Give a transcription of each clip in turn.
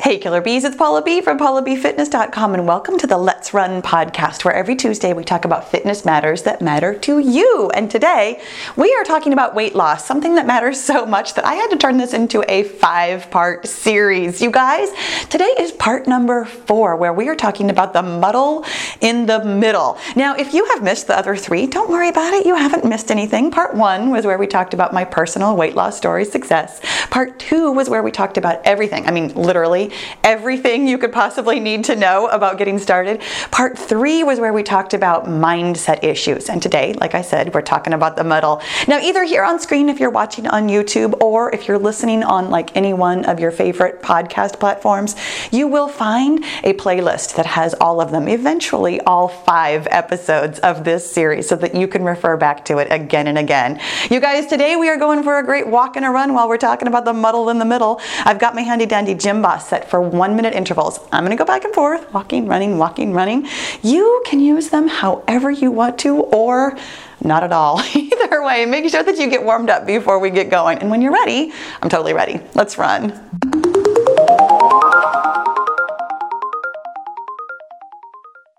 Hey Killer Bees, it's Paula B from paulabfitness.com and welcome to the Let's Run podcast where every Tuesday we talk about fitness matters that matter to you. And today we are talking about weight loss, something that matters so much that I had to turn this into a five part series. You guys, today is part number four where we are talking about the muddle in the middle. Now, if you have missed the other three, don't worry about it. You haven't missed anything. Part one was where we talked about my personal weight loss story success. Part two was where we talked about everything. I mean, literally everything you could possibly need to know about getting started. Part three was where we talked about mindset issues. And today, like I said, we're talking about the muddle. Now, either here on screen if you're watching on YouTube or if you're listening on like any one of your favorite podcast platforms, you will find a playlist that has all of them, eventually all five episodes of this series so that you can refer back to it again and again. You guys, today we are going for a great walk and a run while we're talking about the muddle in the middle. I've got my handy dandy Gymboss set for one minute intervals. I'm gonna go back and forth, walking, running, walking, running. You can use them however you want to or not at all. Either way, make sure that you get warmed up before we get going. And when you're ready, I'm totally ready. Let's run.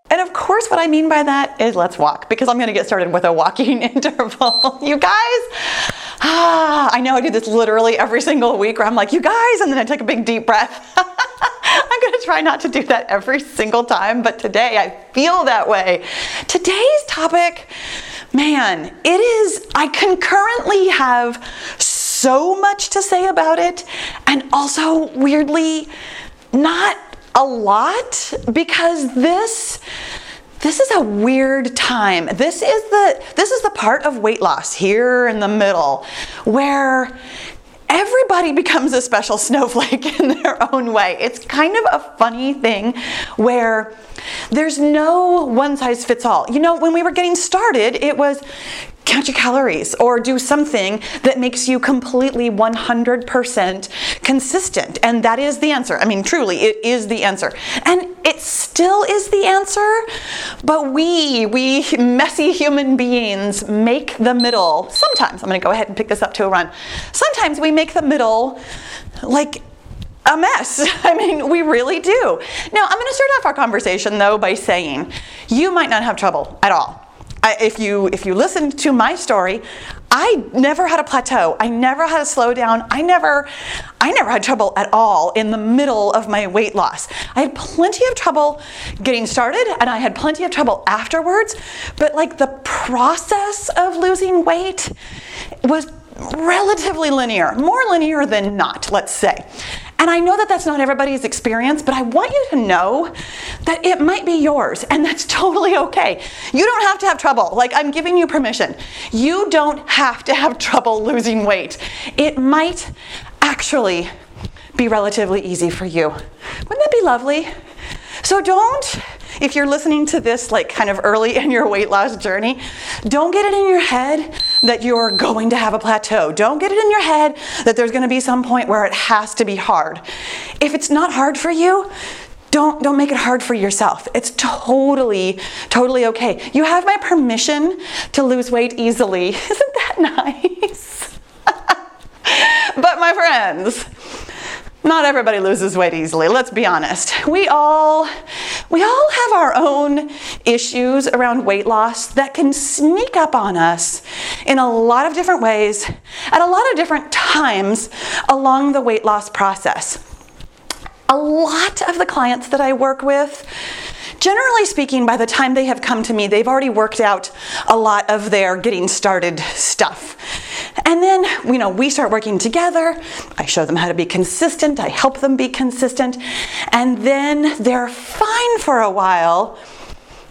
And of course, what I mean by that is let's walk because I'm going to get started with a walking interval. you guys, ah, I know I do this literally every single week where I'm like, you guys, and then I take a big deep breath. I'm going to try not to do that every single time, but today I feel that way. Today's topic, man, it is, I concurrently have so much to say about it, and also weirdly, not a lot because this this is a weird time. This is the this is the part of weight loss here in the middle where everybody becomes a special snowflake in their own way. It's kind of a funny thing where there's no one size fits all. You know, when we were getting started, it was count your calories or do something that makes you completely 100% consistent. And that is the answer. I mean, truly, it is the answer. And it still is the answer, but we, we messy human beings, make the middle. Sometimes, I'm gonna go ahead and pick this up to a run. Sometimes we make the middle like a mess. I mean, we really do. Now, I'm going to start off our conversation though by saying you might not have trouble at all. If you if you listen to my story, I never had a plateau. I never had a slowdown. I never I never had trouble at all in the middle of my weight loss. I had plenty of trouble getting started and I had plenty of trouble afterwards, but like the process of losing weight was relatively linear, more linear than not, let's say. And I know that that's not everybody's experience, but I want you to know that it might be yours, and that's totally okay. You don't have to have trouble. Like, I'm giving you permission. You don't have to have trouble losing weight. It might actually be relatively easy for you. Wouldn't that be lovely? So don't if you're listening to this like kind of early in your weight loss journey, don't get it in your head that you're going to have a plateau. Don't get it in your head that there's going to be some point where it has to be hard. If it's not hard for you, don't don't make it hard for yourself. It's totally totally okay. You have my permission to lose weight easily. Isn't that nice? but my friends, not everybody loses weight easily let's be honest we all we all have our own issues around weight loss that can sneak up on us in a lot of different ways at a lot of different times along the weight loss process a lot of the clients that i work with generally speaking, by the time they have come to me, they've already worked out a lot of their getting started stuff. And then, you know, we start working together. I show them how to be consistent, I help them be consistent, and then they're fine for a while,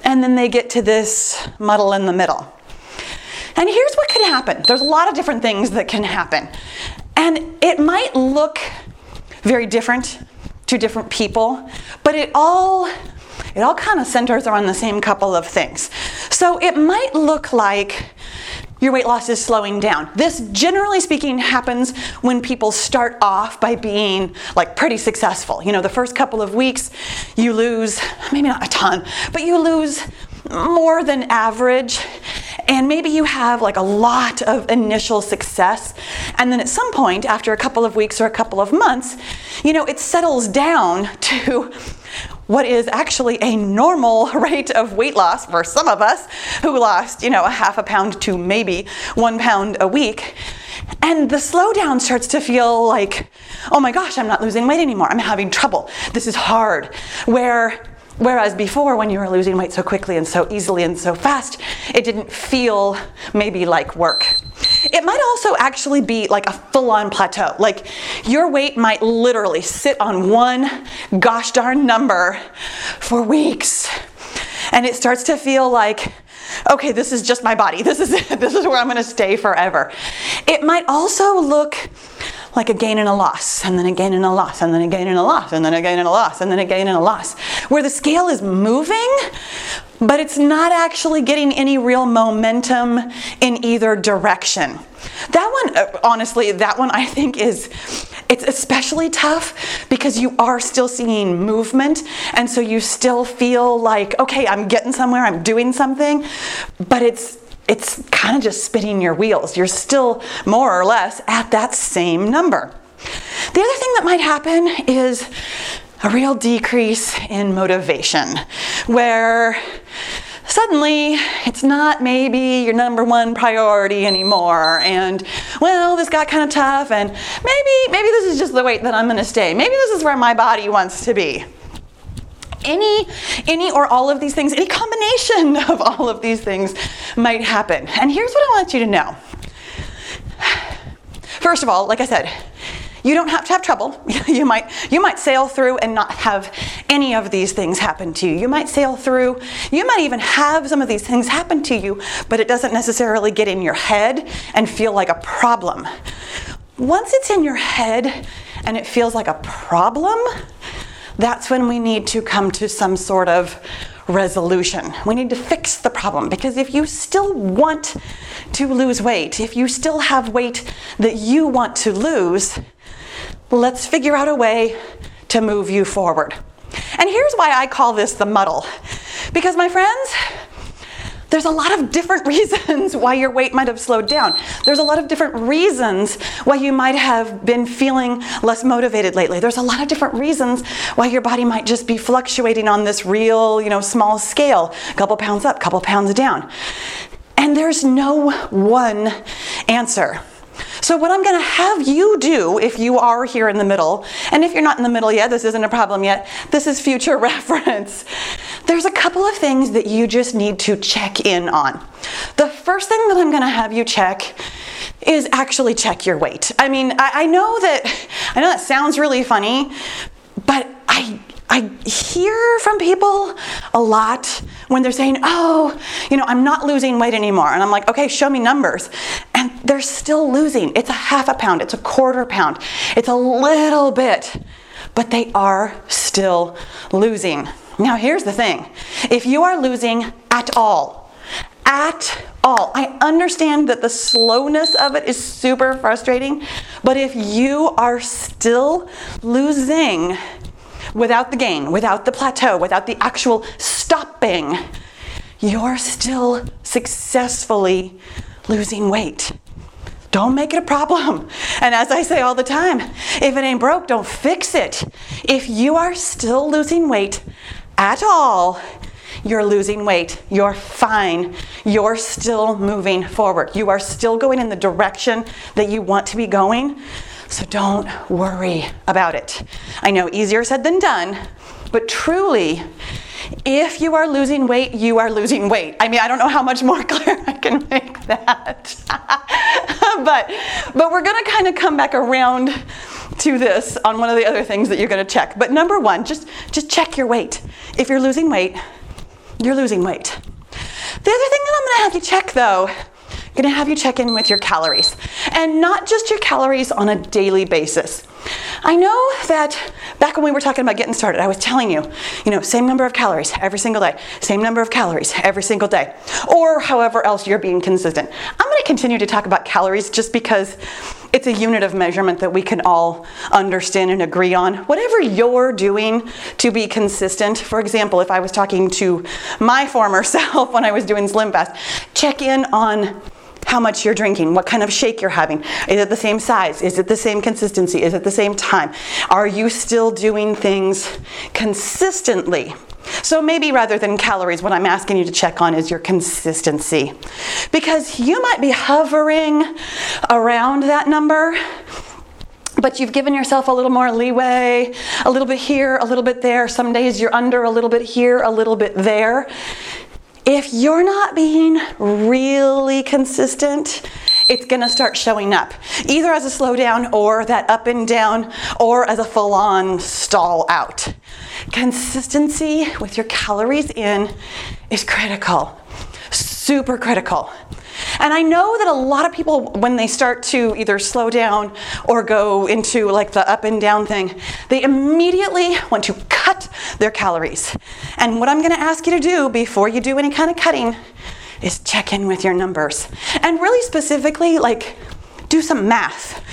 and then they get to this muddle in the middle. And here's what can happen there's a lot of different things that can happen. And it might look very different to different people, but it all it all kind of centers around the same couple of things. So it might look like your weight loss is slowing down. This, generally speaking, happens when people start off by being like pretty successful. You know, the first couple of weeks, you lose maybe not a ton, but you lose more than average. and maybe you have like a lot of initial success, and then at some point, after a couple of weeks or a couple of months, you know, it settles down to what is actually a normal rate of weight loss for some of us who lost, you know, a half a pound to maybe one pound a week. And the slowdown starts to feel like, oh my gosh, I'm not losing weight anymore. I'm having trouble. This is hard. Where Whereas before, when you were losing weight so quickly and so easily and so fast, it didn't feel maybe like work. It might also actually be like a full on plateau. Like your weight might literally sit on one gosh darn number for weeks. And it starts to feel like, okay, this is just my body. This is. This is where I'm going to stay forever. It might also look like a gain and a loss, and then a gain and a loss, and then a gain and a loss, and then a gain and a loss, and then a gain and a loss, where the scale is moving, but it's not actually getting any real momentum in either direction. That one, uh, honestly, that one I think is, it's especially tough because you are still seeing movement, and so you still feel like, okay, I'm getting somewhere, I'm doing something, but it's it's kind of just spinning your wheels. You're still more or less at that same number. The other thing that might happen is a real decrease in motivation, where suddenly it's not maybe your number one priority anymore and well this got kind of tough and maybe maybe this is just the weight that i'm going to stay maybe this is where my body wants to be any any or all of these things any combination of all of these things might happen. And here's what i want you to know. First of all like i said you don't have to have trouble. You might you might sail through and not have any of these things happen to you. You might sail through. You might even have some of these things happen to you but it doesn't necessarily get in your head and feel like a problem. Once it's in your head and it feels like a problem that's when we need to come to some sort of resolution. We need to fix the problem because if you still want to lose weight, if you still have weight that you want to lose, let's figure out a way to move you forward. And here's why I call this the muddle. Because, my friends, there's a lot of different reasons why your weight might have slowed down. There's a lot of different reasons why you might have been feeling less motivated lately. There's a lot of different reasons why your body might just be fluctuating on this real, you know, small scale, a couple pounds up, couple pounds down. And there's no one answer. So, what I'm going to have you do if you are here in the middle, and if you're not in the middle yet, this isn't a problem yet, this is future reference. There's a couple of things that you just need to check in on. The first thing that I'm going to have you check is actually check your weight. I mean, I, I know that I know that sounds really funny, but I I hear from people a lot when they're saying, oh, you know, I'm not losing weight anymore. And I'm like, okay, show me numbers. And they're still losing. It's a half a pound, it's a quarter pound, it's a little bit, but they are still losing. Now, here's the thing if you are losing at all, at all. I understand that the slowness of it is super frustrating, but if you are still losing, without the gain, without the plateau, without the actual stopping, you're still successfully losing weight. Don't make it a problem. And as I say all the time, if it ain't broke, don't fix it. If you are still losing weight at all, you're losing weight. You're fine. You're still moving forward. You are still going in the direction that you want to be going. So don't worry about it. I know easier said than done, but truly, if you are losing weight, you are losing weight. I mean, I don't know how much more clear I can make that. but but we're going to kind of come back around to this on one of the other things that you're going to check. But number 1, just just check your weight. If you're losing weight, you're losing weight. The other thing that I'm going to have you check though going to have you check in with your calories and not just your calories on a daily basis. I know that back when we were talking about getting started, I was telling you, you know, same number of calories every single day, same number of calories every single day, or however else you're being consistent. I'm going to continue to talk about calories just because it's a unit of measurement that we can all understand and agree on. Whatever you're doing to be consistent, for example, if I was talking to my former self when I was doing Slim Fast, check in on how much you're drinking, what kind of shake you're having. Is it the same size? Is it the same consistency? Is it the same time? Are you still doing things consistently? So maybe rather than calories, what I'm asking you to check on is your consistency. Because you might be hovering around that number, but you've given yourself a little more leeway, a little bit here, a little bit there. Some days you're under a little bit here, a little bit there. If you're not being really consistent, it's gonna start showing up either as a slowdown or that up and down or as a full on stall out. Consistency with your calories in is critical, super critical. And I know that a lot of people, when they start to either slow down or go into like the up and down thing, they immediately want to cut their calories. And what I'm gonna ask you to do before you do any kind of cutting is check in with your numbers. And really specifically, like, do some math.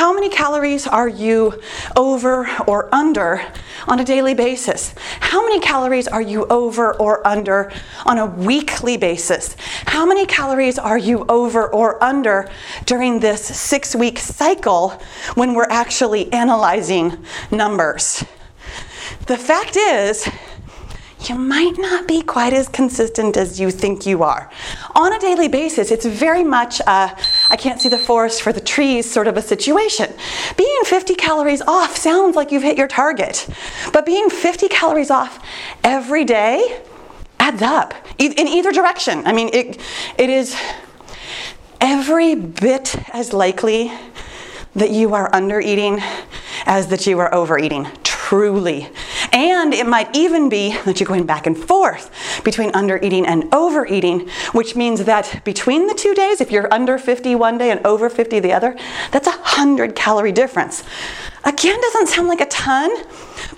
How many calories are you over or under on a daily basis? How many calories are you over or under on a weekly basis? How many calories are you over or under during this six week cycle when we're actually analyzing numbers? The fact is, you might not be quite as consistent as you think you are. On a daily basis, it's very much a, I can't see the forest for the trees sort of a situation. Being 50 calories off sounds like you've hit your target, but being 50 calories off every day adds up in either direction. I mean, it, it is every bit as likely that you are under eating as that you are overeating truly. And it might even be that you're going back and forth between under eating and overeating, which means that between the two days, if you're under 50 one day and over 50 the other, that's a 100 calorie difference. Again, doesn't sound like a ton,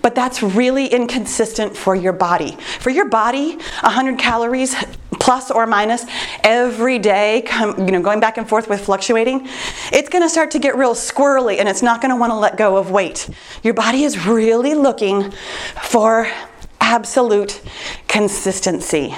but that's really inconsistent for your body. For your body, 100 calories plus or minus every day, you know, going back and forth with fluctuating, it's going to start to get real squirrely and it's not going to want to let go of weight. Your body is really looking for absolute consistency.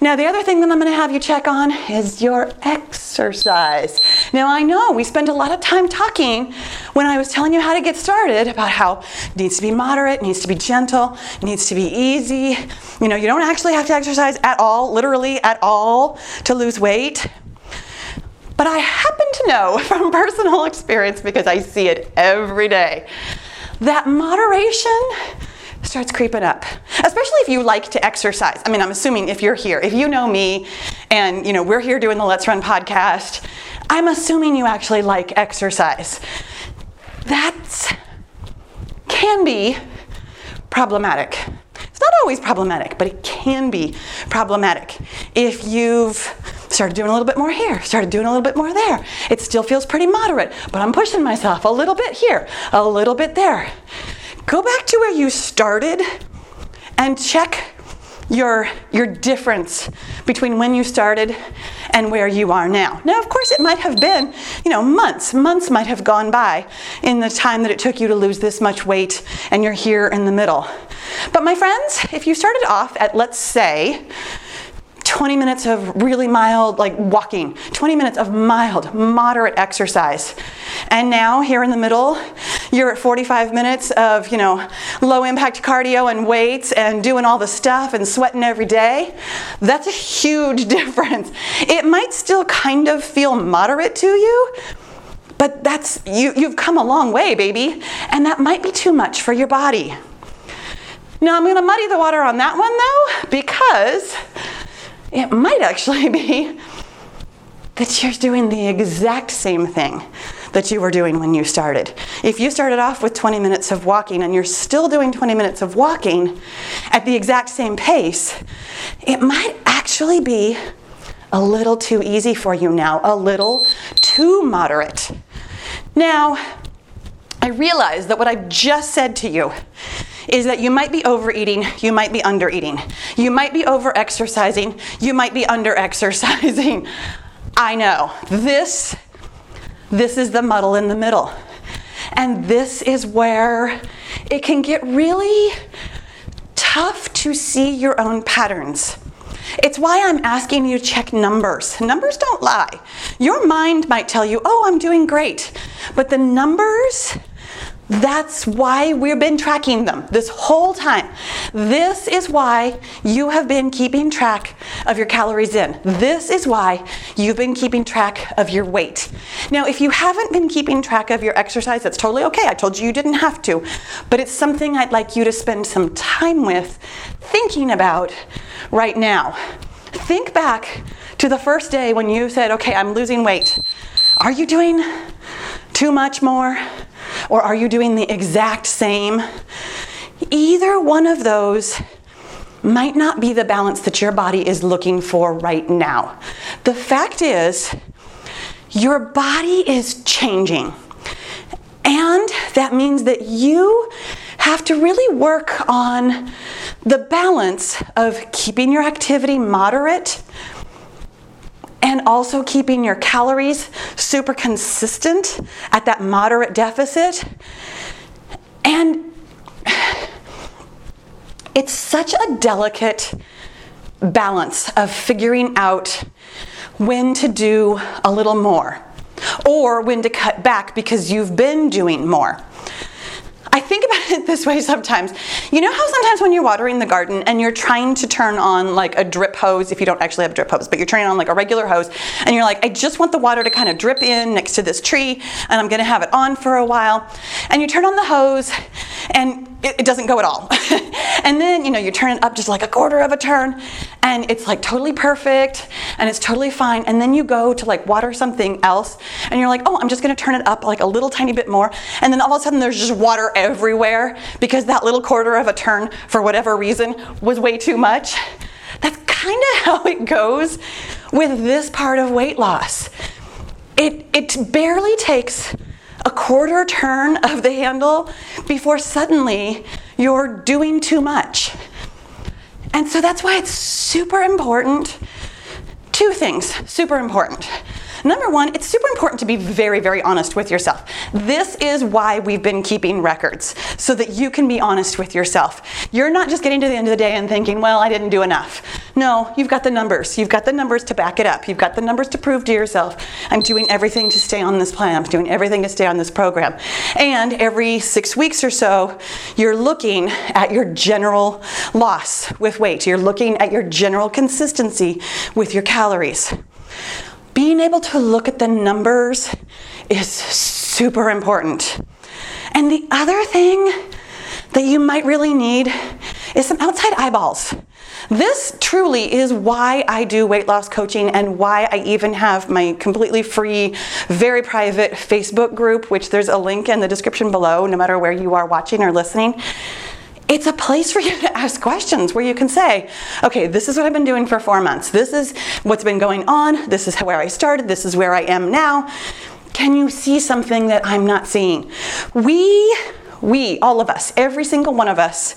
Now, the other thing that I'm going to have you check on is your exercise. Now, I know we spent a lot of time talking when I was telling you how to get started about how it needs to be moderate, it needs to be gentle, it needs to be easy. You know, you don't actually have to exercise at all, literally at all, to lose weight. But I happen to know from personal experience, because I see it every day, that moderation starts creeping up. Especially if you like to exercise. I mean i'm assuming if you're here if you know me and you know we're here doing the let's run podcast i'm assuming you actually like exercise. That can be problematic. It's not always problematic but it can be problematic if you've started doing a little bit more here started doing a little bit more there. It still feels pretty moderate but i'm pushing myself a little bit here a little bit there go back to where you started and check your, your difference between when you started and where you are now. Now, of course, it might have been, you know, months. Months might have gone by in the time that it took you to lose this much weight and you're here in the middle. But my friends, if you started off at, let's say, 20 minutes of really mild, like walking, 20 minutes of mild, moderate exercise. And now, here in the middle, you're at 45 minutes of, you know, low impact cardio and weights and doing all the stuff and sweating every day. That's a huge difference. It might still kind of feel moderate to you, but that's you you've come a long way, baby, and that might be too much for your body. Now, I'm going to muddy the water on that one though because it might actually be that you're doing the exact same thing that you were doing when you started. If you started off with 20 minutes of walking and you're still doing 20 minutes of walking at the exact same pace, it might actually be a little too easy for you now, a little too moderate. Now, I realize that what I've just said to you is that you might be overeating, you might be undereating. You might be over exercising, you might be under exercising. I know. This This is the muddle in the middle. And this is where it can get really tough to see your own patterns. It's why I'm asking you to check numbers. Numbers don't lie. Your mind might tell you, oh, I'm doing great. But the numbers, that's why we've been tracking them this whole time. This is why you have been keeping track of your calories in. This is why you've been keeping track of your weight. Now, if you haven't been keeping track of your exercise, that's totally okay. I told you you didn't have to. But it's something I'd like you to spend some time with thinking about right now. Think back to the first day when you said, okay, I'm losing weight. Are you doing too much more? Or are you doing the exact same? Either one of those might not be the balance that your body is looking for right now. The fact is, your body is changing. And that means that you have to really work on the balance of keeping your activity moderate and also keeping your calories super consistent at that moderate deficit. And it's such a delicate balance of figuring out when to do a little more or when to cut back because you've been doing more. I think about it this way sometimes. You know how sometimes when you're watering the garden and you're trying to turn on like a drip hose, if you don't actually have a drip hose, but you're turning on like a regular hose, and you're like, I just want the water to kind of drip in next to this tree, and I'm gonna have it on for a while. And you turn on the hose, and it, it doesn't go at all. and then, you know, you turn it up just like a quarter of a turn, and it's like totally perfect, and it's totally fine. And then you go to like water something else, and you're like, oh, I'm just gonna turn it up like a little tiny bit more. And then all of a sudden, there's just water everywhere because that little quarter of a turn, for whatever reason, was way too much. That's kind of how it goes with this part of weight loss. It, it barely takes a quarter turn of the handle before suddenly you're doing too much. And so that's why it's super important. Two things super important. Number one, it's super important to be very, very honest with yourself. This is why we've been keeping records, so that you can be honest with yourself. You're not just getting to the end of the day and thinking, well, I didn't do enough. No, you've got the numbers. You've got the numbers to back it up. You've got the numbers to prove to yourself, I'm doing everything to stay on this plan. I'm doing everything to stay on this program. And every six weeks or so, you're looking at your general loss with weight. You're looking at your general consistency with your calories being able to look at the numbers is super important. And the other thing that you might really need is some outside eyeballs. This truly is why I do weight loss coaching and why I even have my completely free, very private Facebook group, which there's a link in the description below, no matter where you are watching or listening it's a place for you to ask questions where you can say, okay, this is what I've been doing for four months. This is what's been going on. This is where I started. This is where I am now. Can you see something that I'm not seeing? We, we, all of us, every single one of us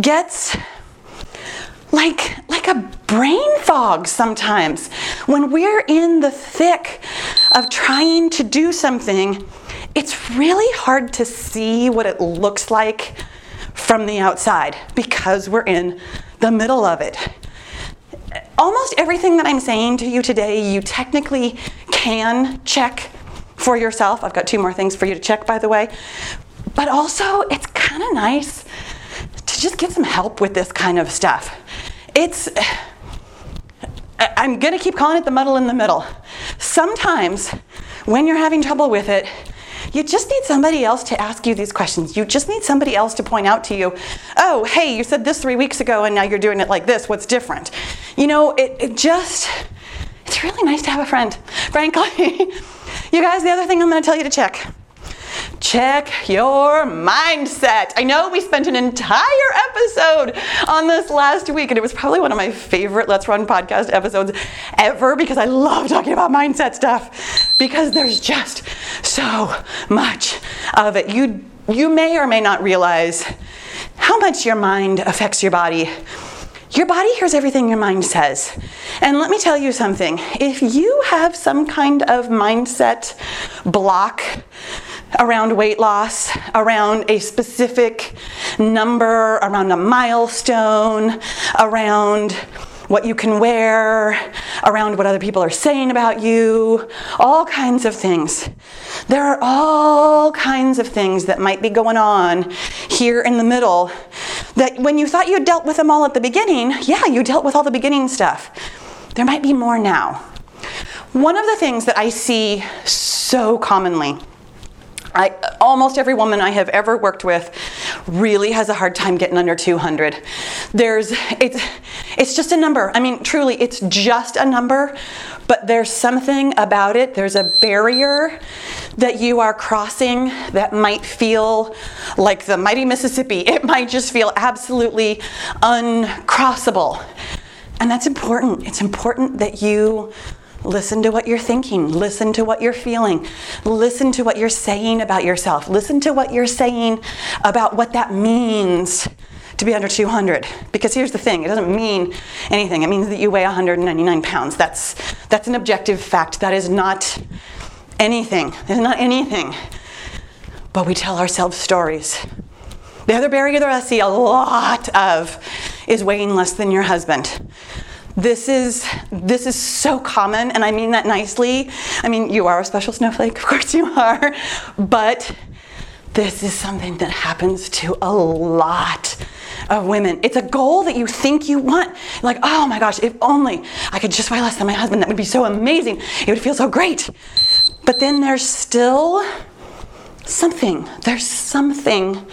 gets like like a brain fog sometimes when we're in the thick of trying to do something it's really hard to see what it looks like from the outside because we're in the middle of it. Almost everything that I'm saying to you today, you technically can check for yourself. I've got two more things for you to check, by the way. But also, it's kind of nice to just get some help with this kind of stuff. It's, I'm going to keep calling it the muddle in the middle. Sometimes, when you're having trouble with it, you just need somebody else to ask you these questions. You just need somebody else to point out to you, oh, hey, you said this three weeks ago and now you're doing it like this. What's different? You know, it, it just, it's really nice to have a friend, frankly. you guys, the other thing I'm going to tell you to check check your mindset. I know we spent an entire episode on this last week, and it was probably one of my favorite Let's Run podcast episodes ever because I love talking about mindset stuff because there's just so much of it. You, you may or may not realize how much your mind affects your body. Your body hears everything your mind says. And let me tell you something if you have some kind of mindset block, around weight loss, around a specific number, around a milestone, around what you can wear, around what other people are saying about you, all kinds of things. There are all kinds of things that might be going on here in the middle that when you thought you dealt with them all at the beginning, yeah, you dealt with all the beginning stuff. There might be more now. One of the things that I see so commonly I, almost every woman I have ever worked with really has a hard time getting under 200. There's, it's, it's just a number. I mean, truly, it's just a number, but there's something about it. There's a barrier that you are crossing that might feel like the mighty Mississippi. It might just feel absolutely uncrossable. And that's important. It's important that you Listen to what you're thinking. Listen to what you're feeling. Listen to what you're saying about yourself. Listen to what you're saying about what that means to be under 200. Because here's the thing it doesn't mean anything. It means that you weigh 199 pounds. That's, that's an objective fact. That is not anything. Is not anything. But we tell ourselves stories. The other barrier that I see a lot of is weighing less than your husband. This is this is so common, and I mean that nicely. I mean, you are a special snowflake, of course you are, but this is something that happens to a lot of women. It's a goal that you think you want. Like, oh my gosh, if only I could just weigh less than my husband, that would be so amazing. It would feel so great. But then there's still something. There's something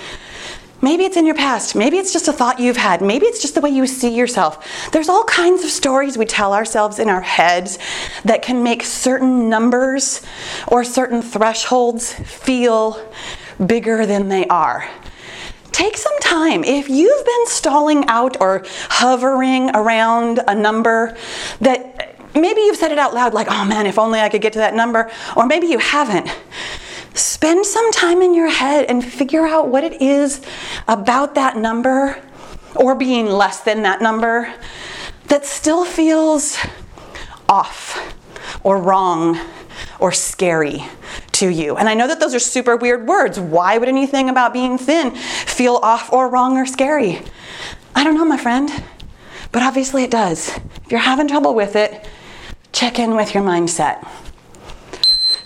Maybe it's in your past. Maybe it's just a thought you've had. Maybe it's just the way you see yourself. There's all kinds of stories we tell ourselves in our heads that can make certain numbers or certain thresholds feel bigger than they are. Take some time. If you've been stalling out or hovering around a number that maybe you've said it out loud, like, oh man, if only I could get to that number, or maybe you haven't spend some time in your head and figure out what it is about that number or being less than that number that still feels off or wrong or scary to you. And I know that those are super weird words. Why would anything about being thin feel off or wrong or scary? I don't know, my friend. But obviously it does. If you're having trouble with it, check in with your mindset.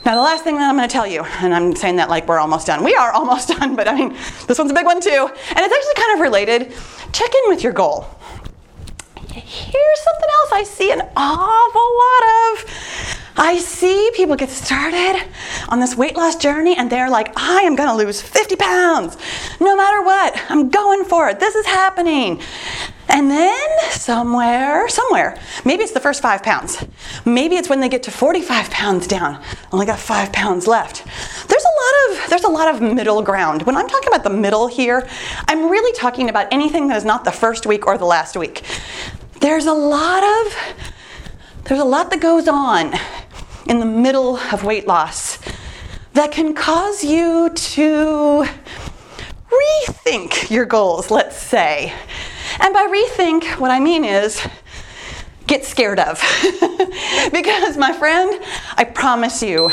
Now, the last thing that I'm going to tell you, and I'm saying that like we're almost done. We are almost done, but I mean, this one's a big one too. And it's actually kind of related. Check in with your goal. Here's something else I see an awful lot of. I see people get started on this weight loss journey and they're like, I am going to lose 50 pounds no matter what. I'm going for it. This is happening. And then somewhere, somewhere, maybe it's the first five pounds. Maybe it's when they get to 45 pounds down, only got five pounds left. There's a lot of there's a lot of middle ground. When I'm talking about the middle here, I'm really talking about anything that is not the first week or the last week. There's a lot of there's a lot that goes on in the middle of weight loss that can cause you to rethink your goals, let's say. And by rethink, what I mean is get scared of. because, my friend, I promise you,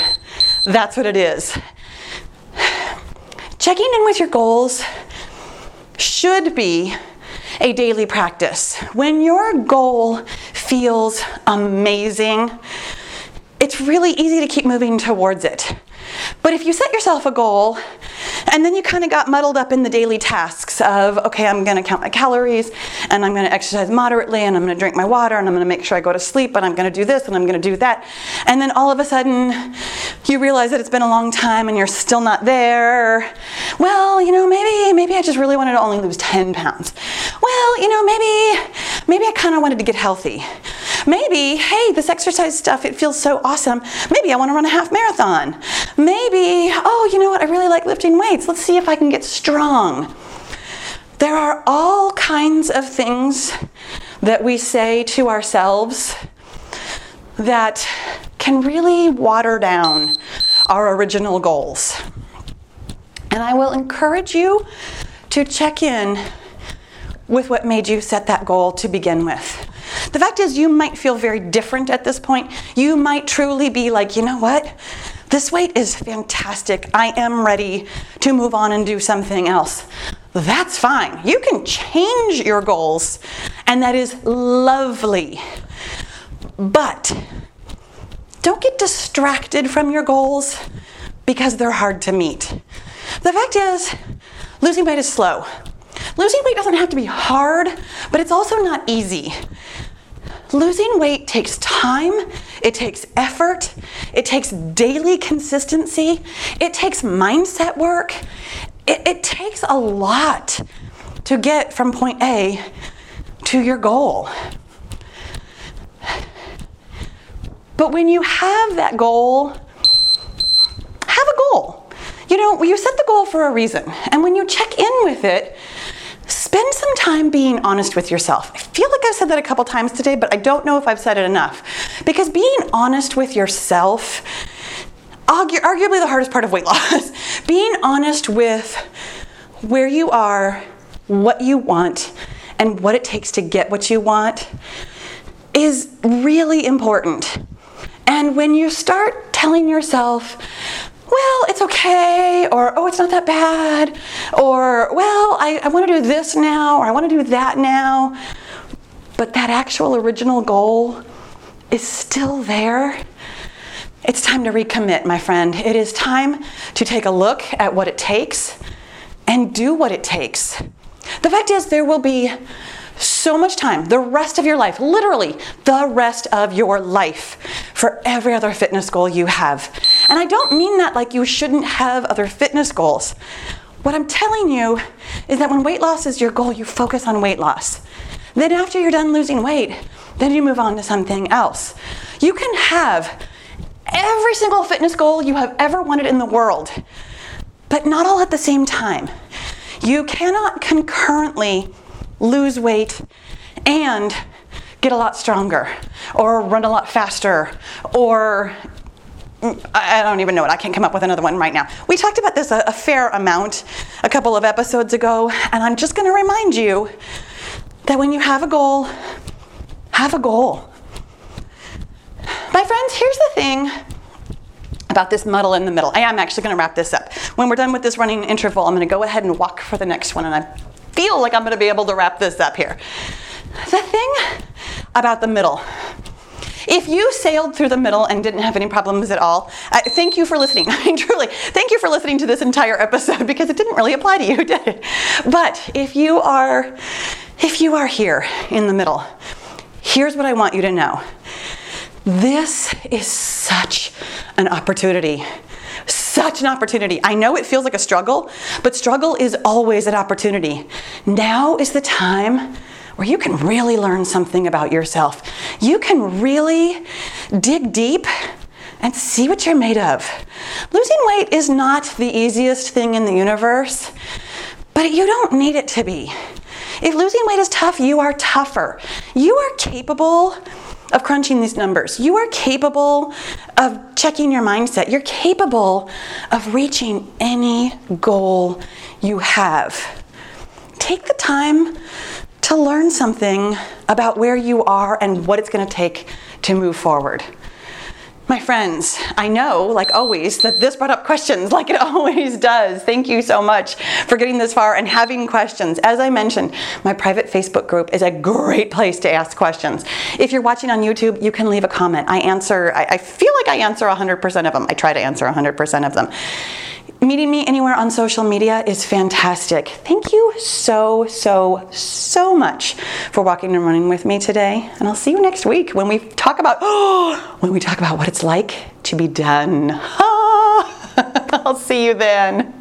that's what it is. Checking in with your goals should be a daily practice. When your goal feels amazing, it's really easy to keep moving towards it. But if you set yourself a goal and then you kind of got muddled up in the daily tasks of, okay, I'm going to count my calories and I'm going to exercise moderately and I'm going to drink my water and I'm going to make sure I go to sleep and I'm going to do this and I'm going to do that. And then all of a sudden you realize that it's been a long time and you're still not there. Well, you know, maybe maybe I just really wanted to only lose 10 pounds. Well, you know, maybe maybe I kind of wanted to get healthy. Maybe, hey, this exercise stuff, it feels so awesome. Maybe I want to run a half marathon. Maybe, oh, you know what? I really like lifting weights. Let's see if I can get strong. There are all kinds of things that we say to ourselves that can really water down our original goals. And I will encourage you to check in with what made you set that goal to begin with. The fact is, you might feel very different at this point. You might truly be like, you know what? This weight is fantastic. I am ready to move on and do something else. That's fine. You can change your goals, and that is lovely. But don't get distracted from your goals because they're hard to meet. The fact is, losing weight is slow. Losing weight doesn't have to be hard, but it's also not easy. Losing weight takes time, it takes effort, it takes daily consistency, it takes mindset work, it, it, takes a lot to get from point A to your goal. But when you have that goal, have a goal. You know, you set the goal for a reason. And when you check in with it, spend some time being honest with yourself. I feel like I've said that a couple times today, but I don't know if I've said it enough. Because being honest with yourself, arguably the hardest part of weight loss, being honest with where you are, what you want, and what it takes to get what you want is really important. And when you start telling yourself, well, it's okay, or oh, it's not that bad, or well, I, I want to do this now, or I want to do that now, but that actual original goal is still there. It's time to recommit, my friend. It is time to take a look at what it takes and do what it takes. The fact is, there will be so much time, the rest of your life, literally the rest of your life, for every other fitness goal you have. And I don't mean that like you shouldn't have other fitness goals. What I'm telling you is that when weight loss is your goal, you focus on weight loss. Then, after you're done losing weight, then you move on to something else. You can have every single fitness goal you have ever wanted in the world, but not all at the same time. You cannot concurrently lose weight and get a lot stronger or run a lot faster or I don't even know it. I can't come up with another one right now. We talked about this a, a fair amount a couple of episodes ago, and I'm just going to remind you that when you have a goal, have a goal. My friends, here's the thing about this muddle in the middle. I am actually going to wrap this up. When we're done with this running interval, I'm going to go ahead and walk for the next one, and I feel like I'm going to be able to wrap this up here. The thing about the middle. If you sailed through the middle and didn't have any problems at all, uh, thank you for listening. I mean, truly, thank you for listening to this entire episode because it didn't really apply to you, did it? But if you are, if you are here in the middle, here's what I want you to know. This is such an opportunity such an opportunity. I know it feels like a struggle, but struggle is always an opportunity. Now is the time where you can really learn something about yourself. You can really dig deep and see what you're made of. Losing weight is not the easiest thing in the universe, but you don't need it to be. If losing weight is tough, you are tougher. You are capable of crunching these numbers. You are capable of checking your mindset. You're capable of reaching any goal you have. Take the time to learn something about where you are and what it's going to take to move forward. My friends, I know, like always, that this brought up questions like it always does. Thank you so much for getting this far and having questions. As I mentioned, my private Facebook group is a great place to ask questions. If you're watching on YouTube, you can leave a comment. I answer, I, I feel like I answer 100% of them. I try to answer 100% of them. Meeting me anywhere on social media is fantastic. Thank you so, so, so much for walking and running with me today. And I'll see you next week when we talk about oh, when we talk about what it's like to be done. I'll see you then.